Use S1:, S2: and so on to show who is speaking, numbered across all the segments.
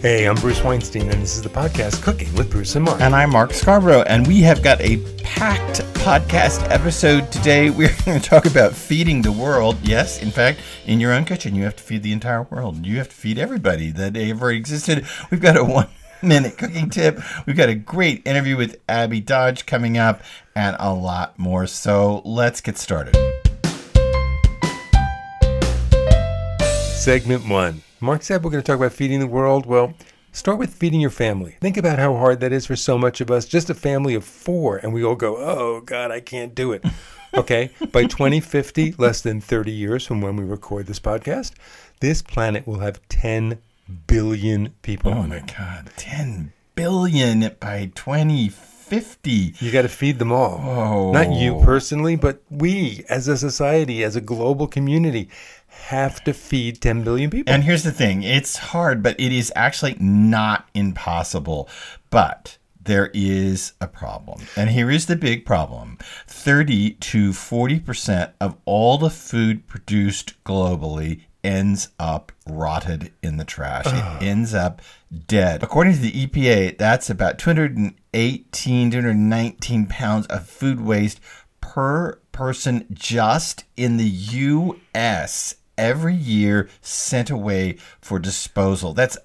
S1: Hey, I'm Bruce Weinstein, and this is the podcast Cooking with Bruce and Mark.
S2: And I'm Mark Scarborough, and we have got a packed podcast episode today. We're going to talk about feeding the world. Yes, in fact, in your own kitchen, you have to feed the entire world. You have to feed everybody that ever existed. We've got a one minute cooking tip. We've got a great interview with Abby Dodge coming up, and a lot more. So let's get started.
S1: Segment one. Mark said we're going to talk about feeding the world. Well, start with feeding your family. Think about how hard that is for so much of us. Just a family of four, and we all go, oh, God, I can't do it. Okay, by 2050, less than 30 years from when we record this podcast, this planet will have 10 billion people
S2: Oh my. God, 10 billion by 2050.
S1: You got to feed them all.
S2: Oh.
S1: Not you personally, but we as a society, as a global community, have to feed 10 billion people.
S2: And here's the thing it's hard, but it is actually not impossible. But there is a problem. And here is the big problem 30 to 40% of all the food produced globally ends up rotted in the trash. It ends up dead. According to the EPA, that's about 218, 219 pounds of food waste per person just in the US every year sent away for disposal. That's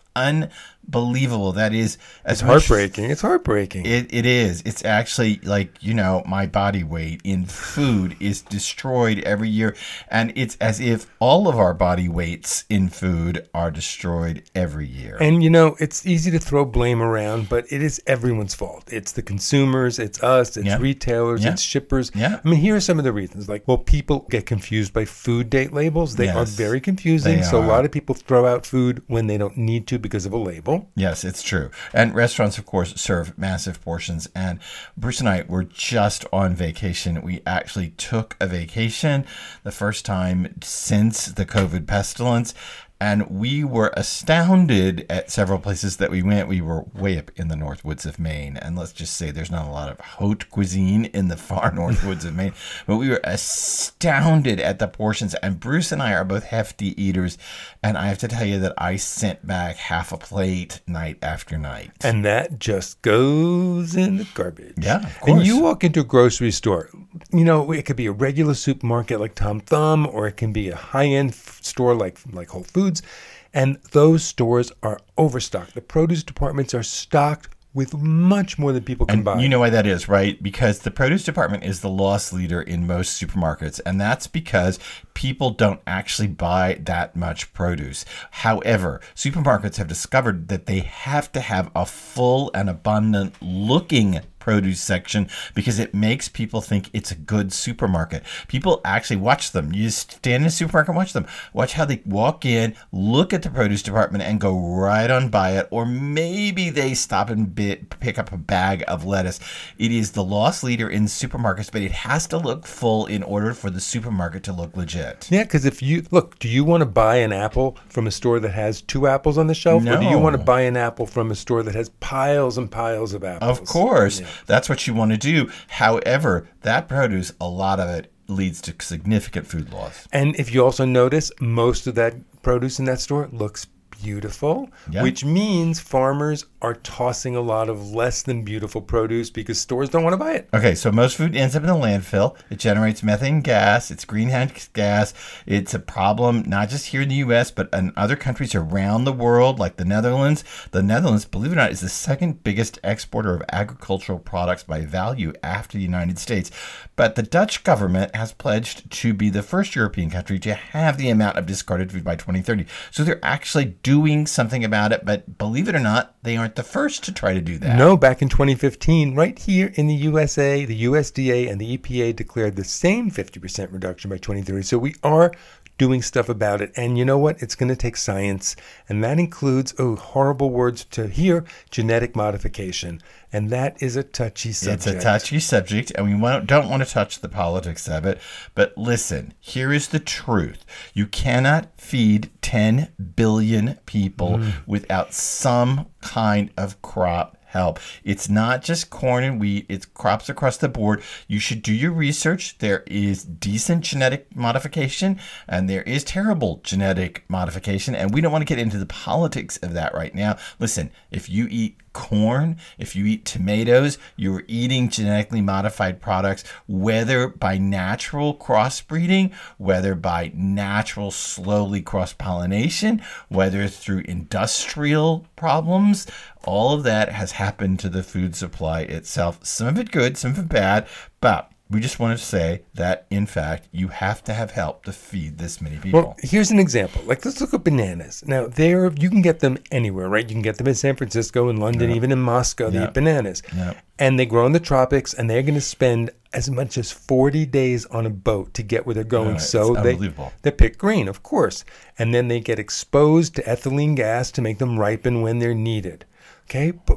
S2: unbelievable. That is as
S1: it's
S2: much-
S1: heartbreaking. It's heartbreaking.
S2: It, it is. It's actually like, you know, my body weight in food is destroyed every year. And it's as if all of our body weights in food are destroyed every year.
S1: And you know, it's easy to throw blame around, but it is everyone's fault. It's the consumers, it's us, it's
S2: Yeah.
S1: retailers,
S2: Yeah.
S1: it's shippers.
S2: Yeah.
S1: I mean, here are some of the reasons. Like, well, people get confused by food date labels. They are very confusing. So a lot of people throw out food when they don't need to because of a label.
S2: Yes, it's true. And restaurants, of course, serve massive portions. And Bruce and I were just on vacation. We actually took a vacation the first time since the COVID pestilence. And we were astounded at several places that we went. We were way up in the north woods of Maine. And let's just say there's not a lot of haute cuisine in the far north woods of Maine. But we were astounded at the portions. And Bruce and I are both hefty eaters. And I have to tell you that I sent back half a plate night after night.
S1: And that just goes in the garbage.
S2: Yeah,
S1: And you walk into a grocery store, you know, it could be a regular supermarket like Tom Thumb, or it can be a high-end store like like Whole Foods, and those stores are overstocked. The produce departments are stocked with much more than people can buy.
S2: You know why that is, right? Because the produce department is the loss leader in most supermarkets, and that's because people don't actually buy that much produce. However, supermarkets have discovered that they have to have a full and abundant looking produce section because it makes people think it's a good supermarket. People actually watch them. You just stand in a supermarket and watch them. Watch how they walk in, look at the produce department, and go right on by it. Or maybe they stop and bit, pick up a bag of lettuce. It is the loss leader in supermarkets, but it has to look full in order for the supermarket to look legit.
S1: Yeah, because if you look, do you want to buy an apple from a store that has two apples on the shelf, or do you want to buy an apple from a store that has piles and piles of apples?
S2: Of course, that's what you want to do. However, that produce, a lot of it leads to significant food loss.
S1: And if you also notice, most of that produce in that store looks beautiful,
S2: Yeah.
S1: which means farmers are tossing a lot of less than beautiful produce because stores don't want to buy it.
S2: Okay, so most food ends up in the landfill. It generates methane gas. It's greenhouse gas. It's a problem not just here in the U.S., but in other countries around the world, like the Netherlands. The Netherlands, believe it or not, is the second biggest exporter of agricultural products by value after the United States. But the Dutch government has pledged to be the first European country to have the amount of discarded food by 2030. So they're actually doing something about it. But believe it or not, they aren't the first to try to do that.
S1: No, back in 2015, right here in the USA, the USDA and the EPA declared the same 50% reduction by 2030. So we are doing stuff about it. And you know what? It's going to take science. And that includes, oh, horrible words to hear, genetic modification. And that is a touchy subject.
S2: It's a touchy subject, and we don't want to touch the politics of it. But listen, here is the truth: you cannot feed 10 billion people mm. without some kind of crop help. It's not just corn and wheat, it's crops across the board. You should do your research. There is decent genetic modification and there is terrible genetic modification. And we don't want to get into the politics of that right now. Listen, if you eat corn, if you eat tomatoes, you're eating genetically modified products, whether by natural crossbreeding, whether by natural slowly cross pollination, whether through industrial problems. All of that has happened to the food supply itself. Some of it good, some of it bad, but we just wanted to say that in fact you have to have help to feed this many people.
S1: Well, here's an example. Like let's look at bananas. Now, there you can get them anywhere, right? You can get them in San Francisco, in London, even in Moscow. They
S2: Yeah.
S1: eat bananas,
S2: Yeah.
S1: and they grow in the tropics, and they're going to spend as much as 40 days on a boat to get where they're going.
S2: Yeah,
S1: so they
S2: unbelievable.
S1: they pick green, of course, and then they get exposed to ethylene gas to make them ripen when they're needed. Okay, but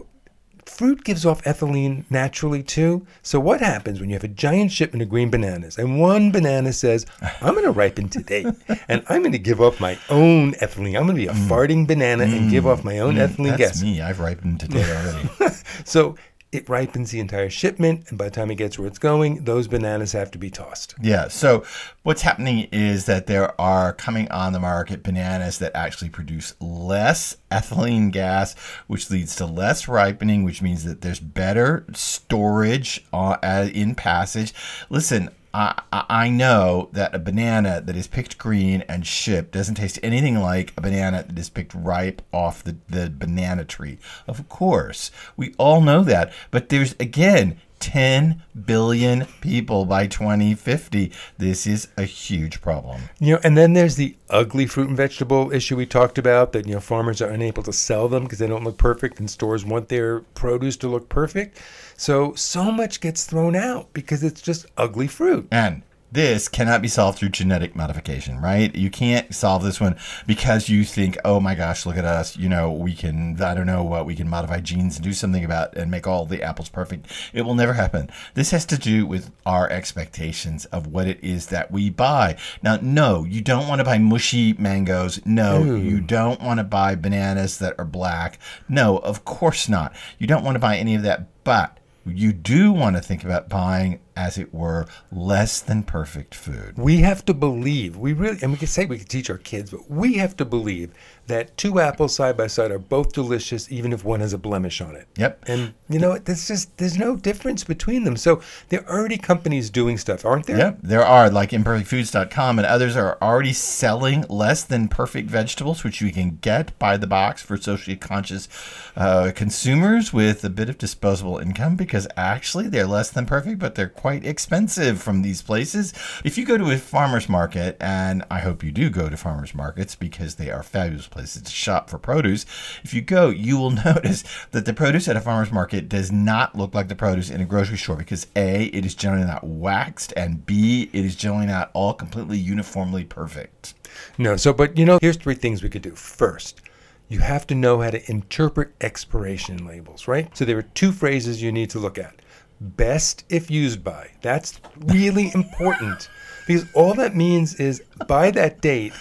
S1: fruit gives off ethylene naturally too. So what happens when you have a giant shipment of green bananas and one banana says, "I'm going to ripen today, and I'm going to give off my own ethylene. I'm going to be a farting banana and give off my own ethylene
S2: Mm. That's
S1: gas."
S2: me. I've ripened today already.
S1: So it ripens the entire shipment, and by the time it gets where it's going, those bananas have to be tossed.
S2: Yeah. So what's happening is that there are coming on the market bananas that actually produce less ethylene gas, which leads to less ripening, which means that there's better storage uh, in passage. Listen. I, I know that a banana that is picked green and shipped doesn't taste anything like a banana that is picked ripe off the, the banana tree. Of course, we all know that. But there's, again, 10 billion people by 2050. This is a huge problem.
S1: You know, and then there's the ugly fruit and vegetable issue we talked about that you know farmers are unable to sell them because they don't look perfect, and stores want their produce to look perfect. So so much gets thrown out because it's just ugly fruit.
S2: And this cannot be solved through genetic modification, right? You can't solve this one because you think, oh my gosh, look at us. You know, we can, I don't know what, we can modify genes and do something about and make all the apples perfect. It will never happen. This has to do with our expectations of what it is that we buy. Now, no, you don't want to buy mushy mangoes. No, you don't want to buy bananas that are black. No, of course not. You don't want to buy any of that. But you do want to think about buying, as it were, less than perfect food.
S1: We have to believe, we really, and we can say we can teach our kids, but we have to believe that two apples side by side are both delicious, even if one has a blemish on it.
S2: Yep.
S1: And you know, there's just there's no difference between them. So there are already companies doing stuff, aren't there?
S2: Yep, there are like imperfectfoods.com and others are already selling less than perfect vegetables, which you can get by the box for socially conscious uh, consumers with a bit of disposable income because actually they're less than perfect, but they're quite expensive from these places. If you go to a farmer's market, and I hope you do go to farmer's markets because they are fabulous places to shop for produce, if you go, you will notice that the produce at a farmer's market does not look like the produce in a grocery store because A, it is generally not waxed, and B, it is generally not all completely uniformly perfect.
S1: No, so but you know, here's three things we could do. First, you have to know how to interpret expiration labels, right? So there are two phrases you need to look at. Best if used by. That's really important. Because all that means is by that date,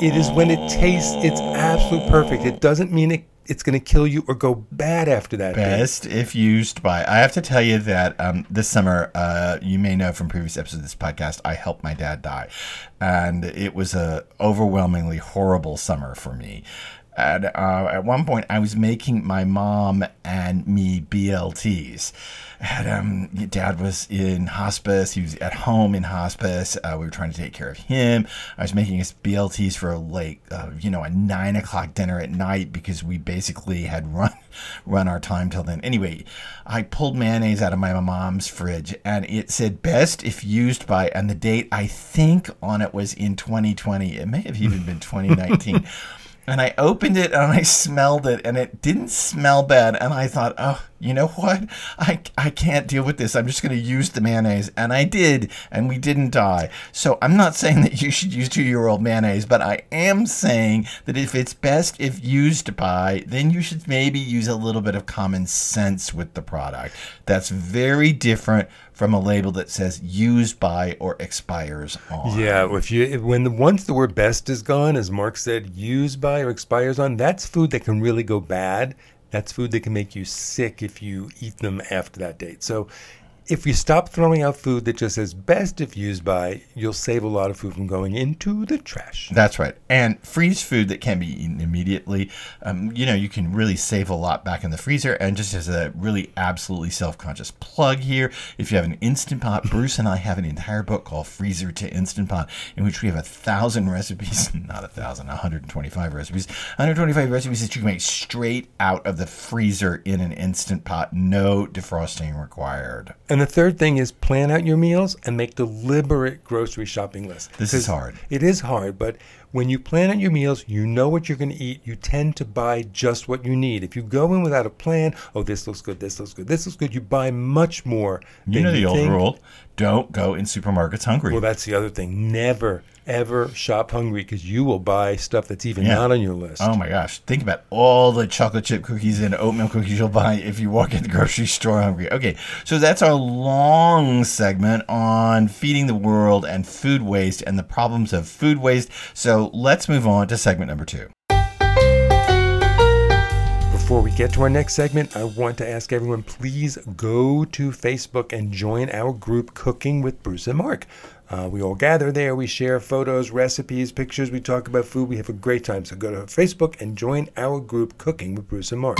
S1: it is when it tastes it's absolute perfect. It doesn't mean it, it's going to kill you or go bad after that date.
S2: Best if used by. I have to tell you that um, this summer, uh, you may know from previous episodes of this podcast, I helped my dad die, and it was a overwhelmingly horrible summer for me. And uh, at one point, I was making my mom and me BLTs. And um, dad was in hospice. He was at home in hospice. Uh, we were trying to take care of him. I was making us BLTs for like, uh, you know, a nine o'clock dinner at night because we basically had run run our time till then. Anyway, I pulled mayonnaise out of my mom's fridge and it said best if used by, and the date I think on it was in 2020. It may have even been 2019. And I opened it and I smelled it and it didn't smell bad. And I thought, oh, you know what? I, I can't deal with this. I'm just going to use the mayonnaise. And I did. And we didn't die. So I'm not saying that you should use two year old mayonnaise, but I am saying that if it's best if used by, then you should maybe use a little bit of common sense with the product. That's very different from a label that says used by or expires on.
S1: Yeah, if you when the once the word best is gone, as Mark said, used by or expires on, that's food that can really go bad That's food that can make you sick if you eat them after that date. So if you stop throwing out food that just says best if used by, you'll save a lot of food from going into the trash.
S2: That's right. And freeze food that can be eaten immediately. Um, you know, you can really save a lot back in the freezer. And just as a really absolutely self conscious plug here, if you have an Instant Pot, Bruce and I have an entire book called Freezer to Instant Pot, in which we have a thousand recipes, not a thousand, 125 recipes, 125 recipes that you can make straight out of the freezer in an Instant Pot, no defrosting required.
S1: And the third thing is plan out your meals and make deliberate grocery shopping lists.
S2: This is hard.
S1: It is hard, but when you plan out your meals, you know what you're going to eat. You tend to buy just what you need. If you go in without a plan, oh, this looks good, this looks good, this looks good, you buy much more.
S2: You know the
S1: you
S2: old
S1: think.
S2: rule don't go in supermarkets hungry.
S1: Well, that's the other thing. Never, ever shop hungry because you will buy stuff that's even
S2: Yeah.
S1: not on your list.
S2: Oh my gosh. Think about all the chocolate chip cookies and oatmeal cookies you'll buy if you walk in the grocery store hungry. Okay, so that's our long segment on feeding the world and food waste and the problems of food waste. So let's move on to segment number two.
S1: Before we get to our next segment, I want to ask everyone please go to Facebook and join our group Cooking with Bruce and Mark. Uh, we all gather there, we share photos, recipes, pictures, we talk about food, we have a great time. So go to Facebook and join our group Cooking with Bruce and Mark.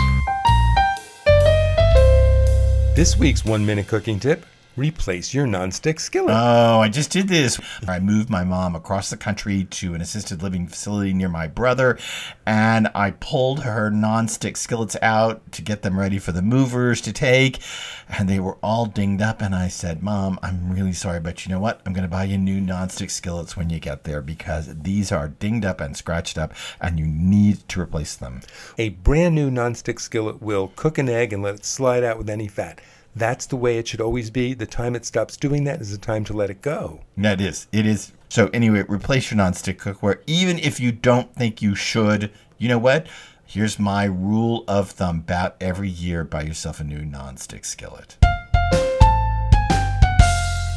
S1: This week's one minute cooking tip replace your nonstick skillet.
S2: Oh, I just did this. I moved my mom across the country to an assisted living facility near my brother, and I pulled her nonstick skillets out to get them ready for the movers to take, and they were all dinged up. And I said, Mom, I'm really sorry, but you know what? I'm going to buy you new nonstick skillets when you get there because these are dinged up and scratched up, and you need to replace them.
S1: A brand new nonstick skillet will cook an egg and let it slide out with any fat. That's the way it should always be. The time it stops doing that is the time to let it go.
S2: That is, it is. So anyway, replace your nonstick cookware, even if you don't think you should. You know what? Here's my rule of thumb: about every year, buy yourself a new nonstick skillet.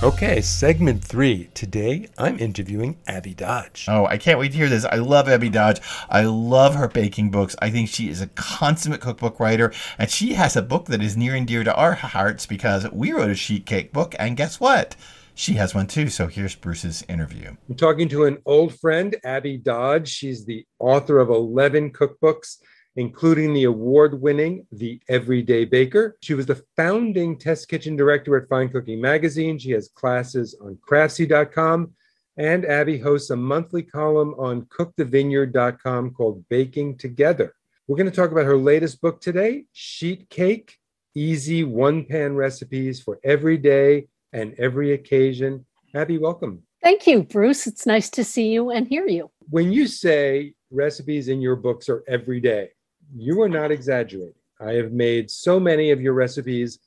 S1: Okay, segment three. Today I'm interviewing Abby Dodge.
S2: Oh, I can't wait to hear this. I love Abby Dodge. I love her baking books. I think she is a consummate cookbook writer, and she has a book that is near and dear to our hearts because we wrote a sheet cake book, and guess what? She has one too. So here's Bruce's interview.
S1: I'm talking to an old friend, Abby Dodge. She's the author of 11 cookbooks, including the award winning The Everyday Baker. She was the founding test kitchen director at Fine Cooking Magazine. She has classes on craftsy.com. And Abby hosts a monthly column on cookthevineyard.com called Baking Together. We're going to talk about her latest book today Sheet Cake Easy One Pan Recipes for Every Day and Every Occasion. Abby, welcome.
S3: Thank you, Bruce. It's nice to see you and hear you.
S1: When you say recipes in your books are every day, you are not exaggerating. I have made so many of your recipes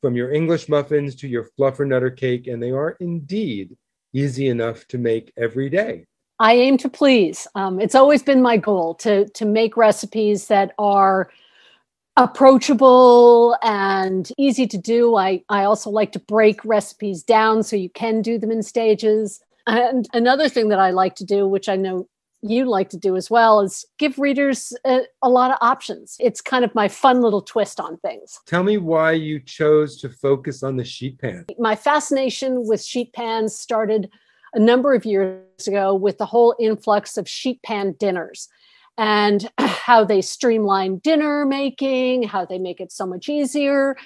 S1: from your English muffins to your fluffernutter cake, and they are indeed easy enough to make every day.
S3: I aim to please. Um, it's always been my goal to to make recipes that are approachable and easy to do. I I also like to break recipes down so you can do them in stages. And another thing that I like to do, which I know you like to do as well, is give readers a, a lot of options. It's kind of my fun little twist on things.
S1: Tell me why you chose to focus on the sheet pan.
S3: my fascination with sheet pans started a number of years ago with the whole influx of sheet pan dinners and how they streamline dinner making, how they make it so much easier.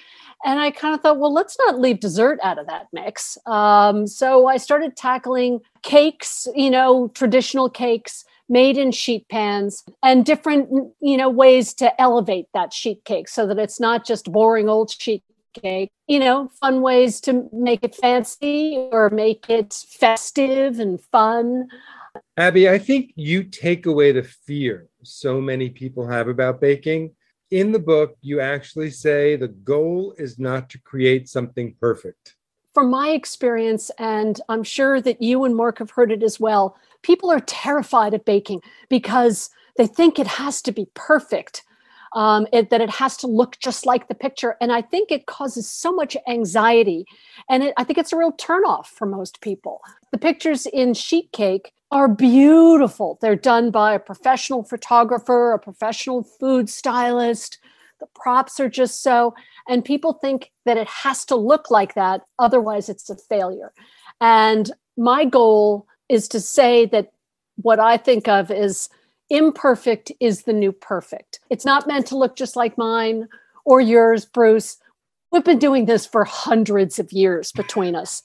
S3: And I kind of thought, well, let's not leave dessert out of that mix. Um, so I started tackling cakes, you know, traditional cakes made in sheet pans and different, you know, ways to elevate that sheet cake so that it's not just boring old sheet cake, you know, fun ways to make it fancy or make it festive and fun.
S1: Abby, I think you take away the fear so many people have about baking. In the book, you actually say the goal is not to create something perfect.
S3: From my experience, and I'm sure that you and Mark have heard it as well, people are terrified of baking because they think it has to be perfect. Um, it, that it has to look just like the picture. And I think it causes so much anxiety. And it, I think it's a real turnoff for most people. The pictures in Sheet Cake are beautiful. They're done by a professional photographer, a professional food stylist. the props are just so, and people think that it has to look like that, otherwise, it's a failure. And my goal is to say that what I think of is imperfect is the new perfect. It's not meant to look just like mine or yours, Bruce. We've been doing this for hundreds of years between us.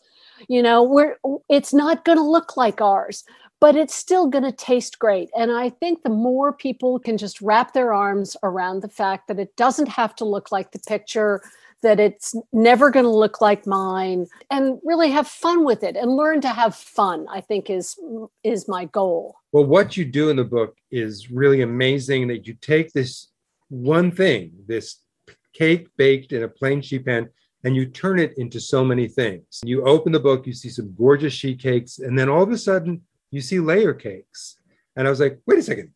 S3: You know, we're it's not going to look like ours, but it's still going to taste great. And I think the more people can just wrap their arms around the fact that it doesn't have to look like the picture, that it's never going to look like mine and really have fun with it and learn to have fun i think is is my goal.
S1: Well what you do in the book is really amazing that you take this one thing this cake baked in a plain sheet pan and you turn it into so many things. You open the book you see some gorgeous sheet cakes and then all of a sudden you see layer cakes. And i was like wait a second.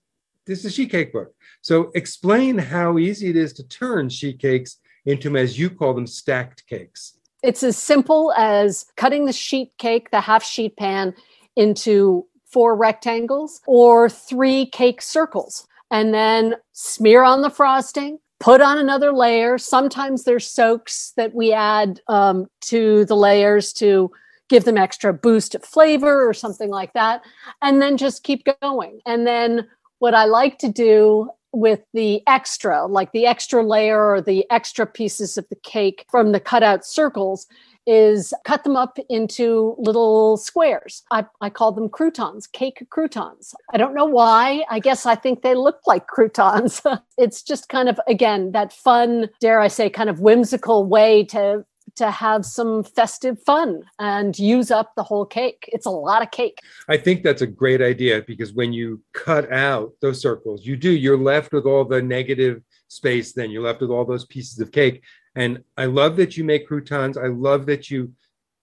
S1: This is a sheet cake book. So explain how easy it is to turn sheet cakes into, as you call them, stacked cakes?
S3: It's as simple as cutting the sheet cake, the half sheet pan, into four rectangles or three cake circles, and then smear on the frosting, put on another layer. Sometimes there's soaks that we add um, to the layers to give them extra boost of flavor or something like that, and then just keep going. And then what I like to do with the extra, like the extra layer or the extra pieces of the cake from the cutout circles, is cut them up into little squares. I, I call them croutons, cake croutons. I don't know why. I guess I think they look like croutons. it's just kind of, again, that fun, dare I say, kind of whimsical way to to have some festive fun and use up the whole cake. It's a lot of cake.
S1: I think that's a great idea because when you cut out those circles, you do, you're left with all the negative space, then you're left with all those pieces of cake. And I love that you make croutons. I love that you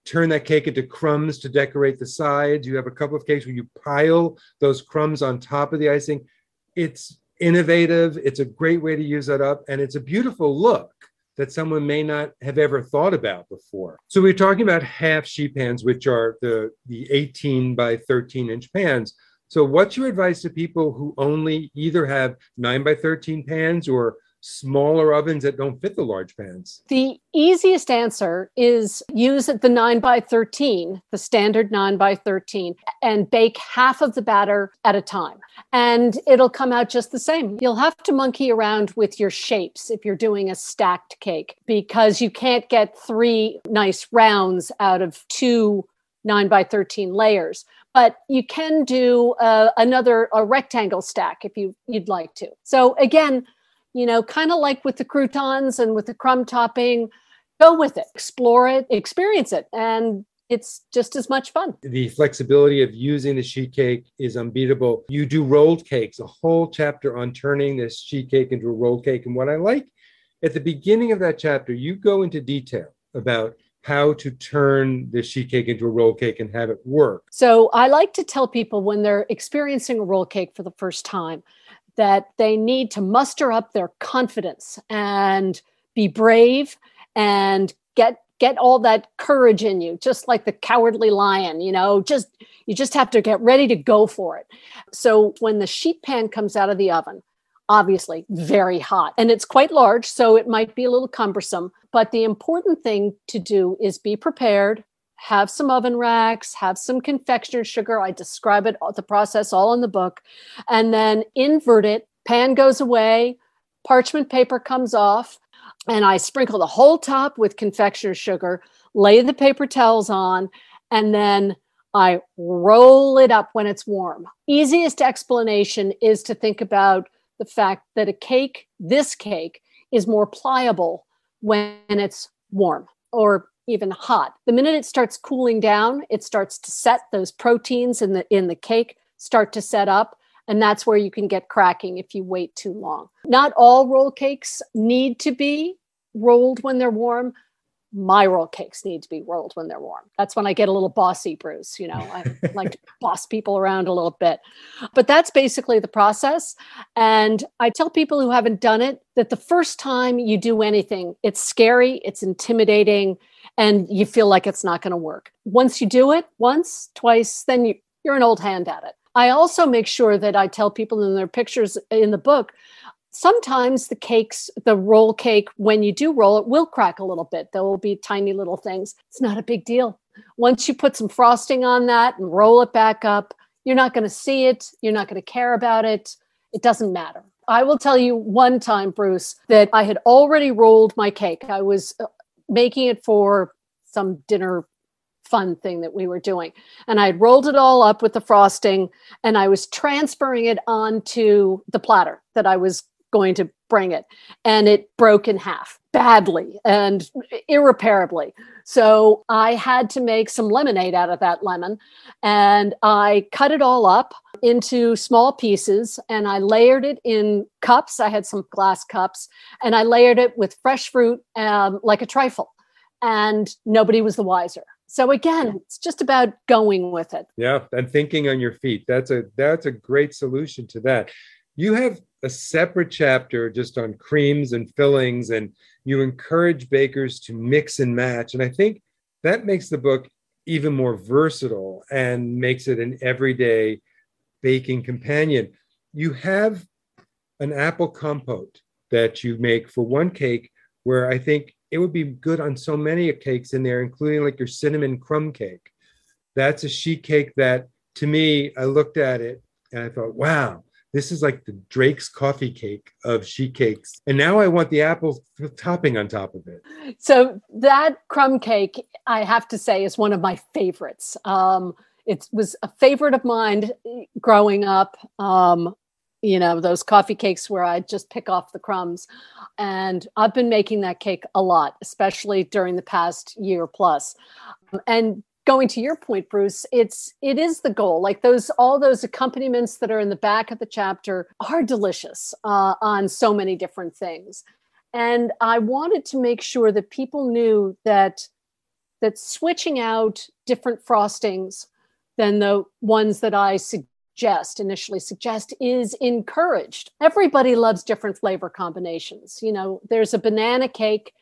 S1: turn that cake into crumbs to decorate the sides. You have a couple of cakes where you pile those crumbs on top of the icing. It's innovative. It's a great way to use that up. And it's a beautiful look that someone may not have ever thought about before. So we're talking about half sheet pans, which are the, the 18 by 13 inch pans. So what's your advice to people who only either have 9 by 13 pans or smaller ovens that don't fit the large pans?
S3: The easiest answer is use the 9 by 13, the standard 9 by 13, and bake half of the batter at a time. And it'll come out just the same. You'll have to monkey around with your shapes if you're doing a stacked cake because you can't get three nice rounds out of two 9 by 13 layers but you can do uh, another a rectangle stack if you you'd like to so again you know, kind of like with the croutons and with the crumb topping, go with it, explore it, experience it, and it's just as much fun.
S1: The flexibility of using the sheet cake is unbeatable. You do rolled cakes, a whole chapter on turning this sheet cake into a rolled cake. And what I like at the beginning of that chapter, you go into detail about how to turn the sheet cake into a roll cake and have it work.
S3: So I like to tell people when they're experiencing a roll cake for the first time that they need to muster up their confidence and be brave and get get all that courage in you just like the cowardly lion you know just you just have to get ready to go for it. So when the sheet pan comes out of the oven obviously very hot and it's quite large so it might be a little cumbersome but the important thing to do is be prepared have some oven racks, have some confectioner sugar. I describe it, the process all in the book, and then invert it. Pan goes away, parchment paper comes off, and I sprinkle the whole top with confectioner sugar, lay the paper towels on, and then I roll it up when it's warm. Easiest explanation is to think about the fact that a cake, this cake, is more pliable when it's warm or even hot. The minute it starts cooling down, it starts to set those proteins in the in the cake start to set up and that's where you can get cracking if you wait too long. Not all roll cakes need to be rolled when they're warm, my roll cakes need to be rolled when they're warm. That's when I get a little bossy, Bruce. You know, I like to boss people around a little bit. But that's basically the process. And I tell people who haven't done it that the first time you do anything, it's scary, it's intimidating, and you feel like it's not going to work. Once you do it once, twice, then you, you're an old hand at it. I also make sure that I tell people in their pictures in the book sometimes the cakes, the roll cake, when you do roll it, will crack a little bit. There will be tiny little things. It's not a big deal. Once you put some frosting on that and roll it back up, you're not going to see it. You're not going to care about it. It doesn't matter. I will tell you one time, Bruce, that I had already rolled my cake. I was making it for some dinner fun thing that we were doing. And I had rolled it all up with the frosting and I was transferring it onto the platter that I was going to bring it. And it broke in half badly and irreparably. So I had to make some lemonade out of that lemon. And I cut it all up into small pieces and I layered it in cups. I had some glass cups and I layered it with fresh fruit um, like a trifle. And nobody was the wiser. So again, it's just about going with it.
S1: Yeah, and thinking on your feet. That's a that's a great solution to that. You have a separate chapter just on creams and fillings, and you encourage bakers to mix and match. And I think that makes the book even more versatile and makes it an everyday baking companion. You have an apple compote that you make for one cake, where I think it would be good on so many cakes in there, including like your cinnamon crumb cake. That's a sheet cake that to me, I looked at it and I thought, wow, this is like the Drake's coffee cake of sheet cakes. And now I want the apple topping on top of it.
S3: So that crumb cake, I have to say, is one of my favorites. Um, it was a favorite of mine growing up. Um, you know, those coffee cakes where I just pick off the crumbs. And I've been making that cake a lot, especially during the past year plus. And going to your point bruce it's it is the goal like those all those accompaniments that are in the back of the chapter are delicious uh, on so many different things and i wanted to make sure that people knew that that switching out different frostings than the ones that i suggest initially suggest is encouraged everybody loves different flavor combinations you know there's a banana cake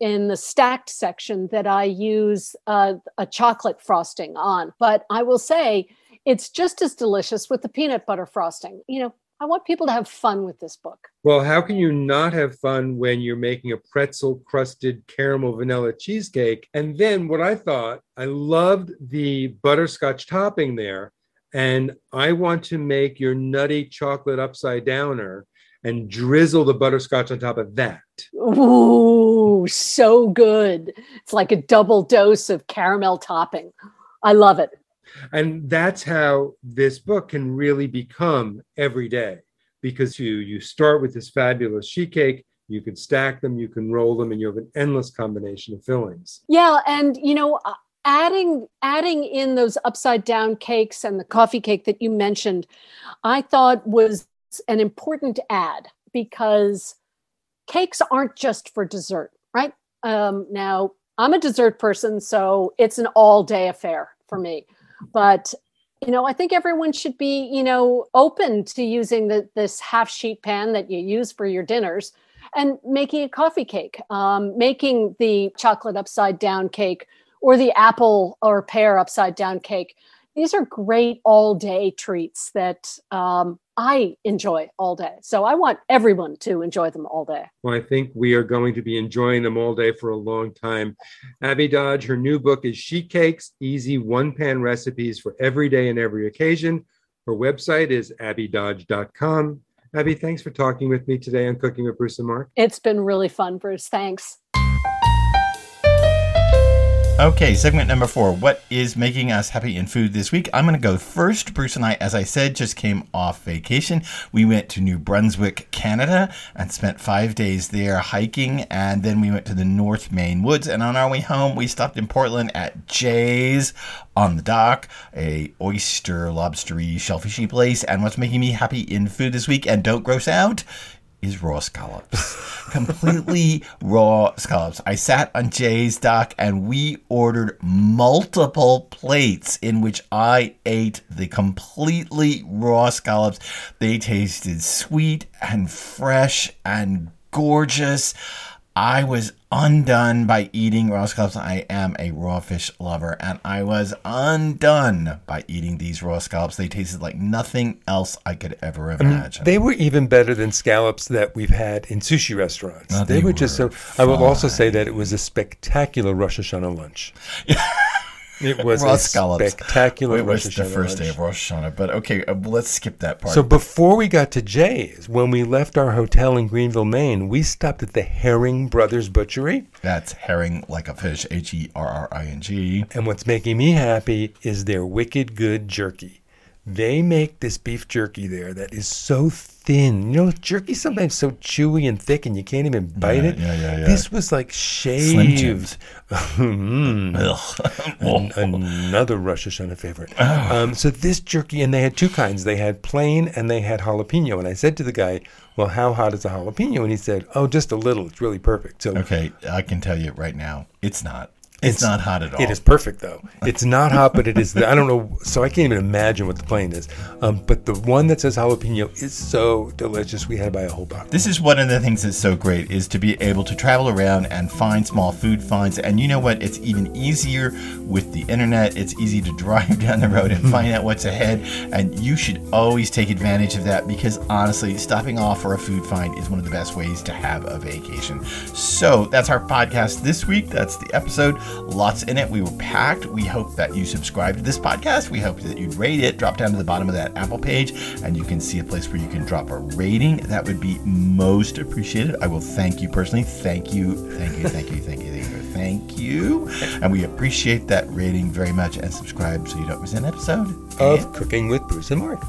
S3: in the stacked section that I use uh, a chocolate frosting on. But I will say it's just as delicious with the peanut butter frosting. You know, I want people to have fun with this book.
S1: Well, how can you not have fun when you're making a pretzel crusted caramel vanilla cheesecake? And then what I thought, I loved the butterscotch topping there. And I want to make your nutty chocolate upside downer and drizzle the butterscotch on top of that.
S3: Ooh, so good. It's like a double dose of caramel topping. I love it.
S1: And that's how this book can really become every day because you you start with this fabulous sheet cake you can stack them you can roll them and you have an endless combination of fillings
S3: yeah and you know uh, adding adding in those upside down cakes and the coffee cake that you mentioned i thought was an important ad because cakes aren't just for dessert, right? Um, now, I'm a dessert person, so it's an all day affair for me. But you know, I think everyone should be, you know, open to using the, this half sheet pan that you use for your dinners and making a coffee cake, um, making the chocolate upside down cake or the apple or pear upside down cake. These are great all day treats that um, I enjoy all day. So I want everyone to enjoy them all day.
S1: Well, I think we are going to be enjoying them all day for a long time. Abby Dodge, her new book is Sheet Cakes Easy One Pan Recipes for Every Day and Every Occasion. Her website is abbydodge.com. Abby, thanks for talking with me today on Cooking with Bruce and Mark.
S3: It's been really fun, Bruce. Thanks.
S2: Okay, segment number four. What is making us happy in food this week? I'm going to go first. Bruce and I, as I said, just came off vacation. We went to New Brunswick, Canada, and spent five days there hiking. And then we went to the North Maine Woods. And on our way home, we stopped in Portland at Jay's on the dock, a oyster, lobstery, shellfishy place. And what's making me happy in food this week, and don't gross out, is raw scallops. Completely raw scallops. I sat on Jay's dock and we ordered multiple plates in which I ate the completely raw scallops. They tasted sweet and fresh and gorgeous. I was undone by eating raw scallops. I am a raw fish lover, and I was undone by eating these raw scallops. They tasted like nothing else I could ever imagine.
S1: They were even better than scallops that we've had in sushi restaurants.
S2: Oh,
S1: they,
S2: they
S1: were just so.
S2: were
S1: I will also say that it was a spectacular Rosh Hashanah lunch. it was
S2: scallops.
S1: spectacular
S2: It was the first day of Rosh Hashanah, but okay, uh, let's skip that part.
S1: So before we got to Jay's, when we left our hotel in Greenville, Maine, we stopped at the Herring Brothers Butchery.
S2: That's herring like a fish, H E R R I N G.
S1: And what's making me happy is their wicked good jerky. They make this beef jerky there that is so thin. You know, jerky sometimes so chewy and thick and you can't even bite
S2: Yeah,
S1: it.
S2: yeah, yeah, yeah.
S1: This was like shaved. Mm. Another Rosh Hashanah favorite.
S2: Oh.
S1: Um, so this jerky, and they had two kinds. They had plain and they had jalapeno. And I said to the guy, "Well, how hot is a jalapeno?" And he said, "Oh, just a little. It's really perfect." So
S2: okay, I can tell you right now, it's not. It's, not hot at all.
S1: It is perfect though. It's not hot, but it is. The, I don't know. So I can't even imagine what the plain is. Um, but the one that says jalapeno is so delicious. We had to buy a whole box.
S2: This is one of the things that's so great is to be able to travel around and find small food finds. And you know what? It's even easier with the internet. It's easy to drive down the road and find out what's ahead. And you should always take advantage of that because honestly, stopping off for a food find is one of the best ways to have a vacation. So that's our podcast this week. That's the episode. Lots in it. We were packed. We hope that you subscribe to this podcast. We hope that you'd rate it. Drop down to the bottom of that Apple page and you can see a place where you can drop a rating. That would be most appreciated. I will thank you personally. Thank you. Thank you. Thank you. Thank you. Thank you. Thank you. And we appreciate that rating very much and subscribe so you don't miss an episode.
S1: Of cooking with Bruce and Mark.